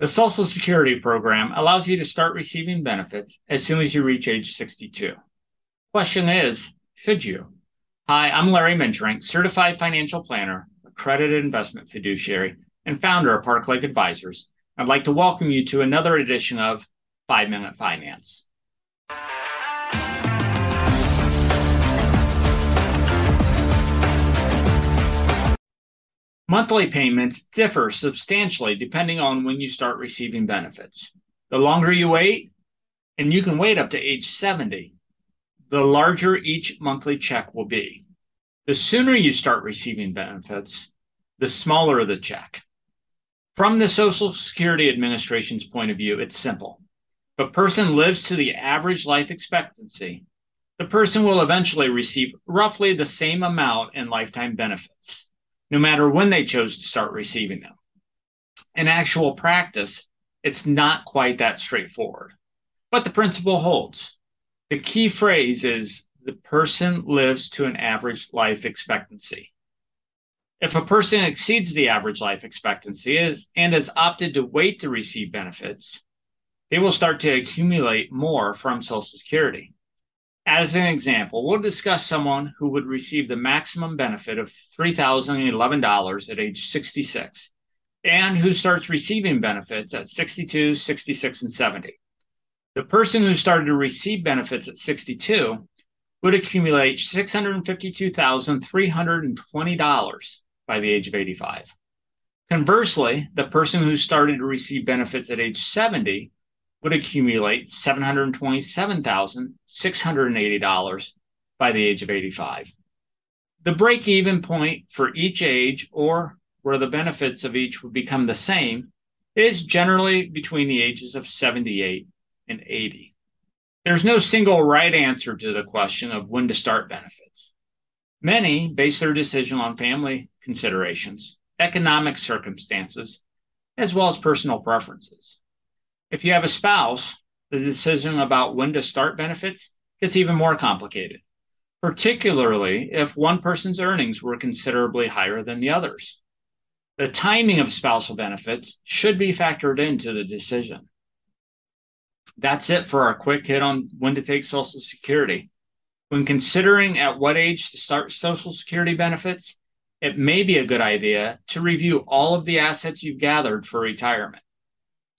The Social Security program allows you to start receiving benefits as soon as you reach age 62. Question is, should you? Hi, I'm Larry Mengerink, certified financial planner, accredited investment fiduciary, and founder of Park Lake Advisors. I'd like to welcome you to another edition of 5 Minute Finance. Monthly payments differ substantially depending on when you start receiving benefits. The longer you wait, and you can wait up to age 70, the larger each monthly check will be. The sooner you start receiving benefits, the smaller the check. From the Social Security Administration's point of view, it's simple. If a person lives to the average life expectancy, the person will eventually receive roughly the same amount in lifetime benefits no matter when they chose to start receiving them. In actual practice, it's not quite that straightforward, but the principle holds. The key phrase is the person lives to an average life expectancy. If a person exceeds the average life expectancy is, and has opted to wait to receive benefits, they will start to accumulate more from Social Security. As an example, we'll discuss someone who would receive the maximum benefit of $3,011 at age 66 and who starts receiving benefits at 62, 66, and 70. The person who started to receive benefits at 62 would accumulate $652,320 by the age of 85. Conversely, the person who started to receive benefits at age 70 would accumulate $727,680 by the age of 85. The break even point for each age, or where the benefits of each would become the same, is generally between the ages of 78 and 80. There's no single right answer to the question of when to start benefits. Many base their decision on family considerations, economic circumstances, as well as personal preferences. If you have a spouse, the decision about when to start benefits gets even more complicated, particularly if one person's earnings were considerably higher than the others. The timing of spousal benefits should be factored into the decision. That's it for our quick hit on when to take Social Security. When considering at what age to start Social Security benefits, it may be a good idea to review all of the assets you've gathered for retirement.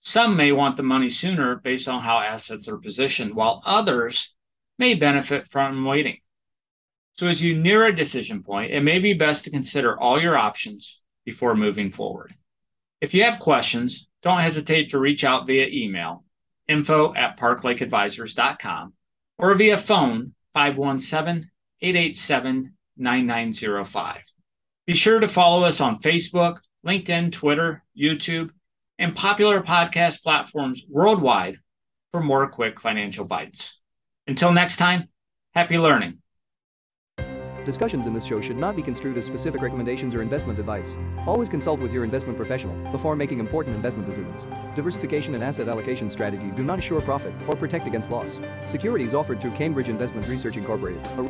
Some may want the money sooner based on how assets are positioned, while others may benefit from waiting. So, as you near a decision point, it may be best to consider all your options before moving forward. If you have questions, don't hesitate to reach out via email info at parklakeadvisors.com or via phone 517 887 9905. Be sure to follow us on Facebook, LinkedIn, Twitter, YouTube, and popular podcast platforms worldwide for more quick financial bites. Until next time, happy learning. Discussions in this show should not be construed as specific recommendations or investment advice. Always consult with your investment professional before making important investment decisions. Diversification and asset allocation strategies do not assure profit or protect against loss. Securities offered through Cambridge Investment Research Incorporated, a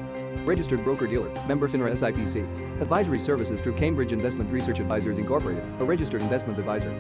registered broker-dealer, member FINRA SIPC. Advisory services through Cambridge Investment Research Advisors Incorporated, a registered investment advisor.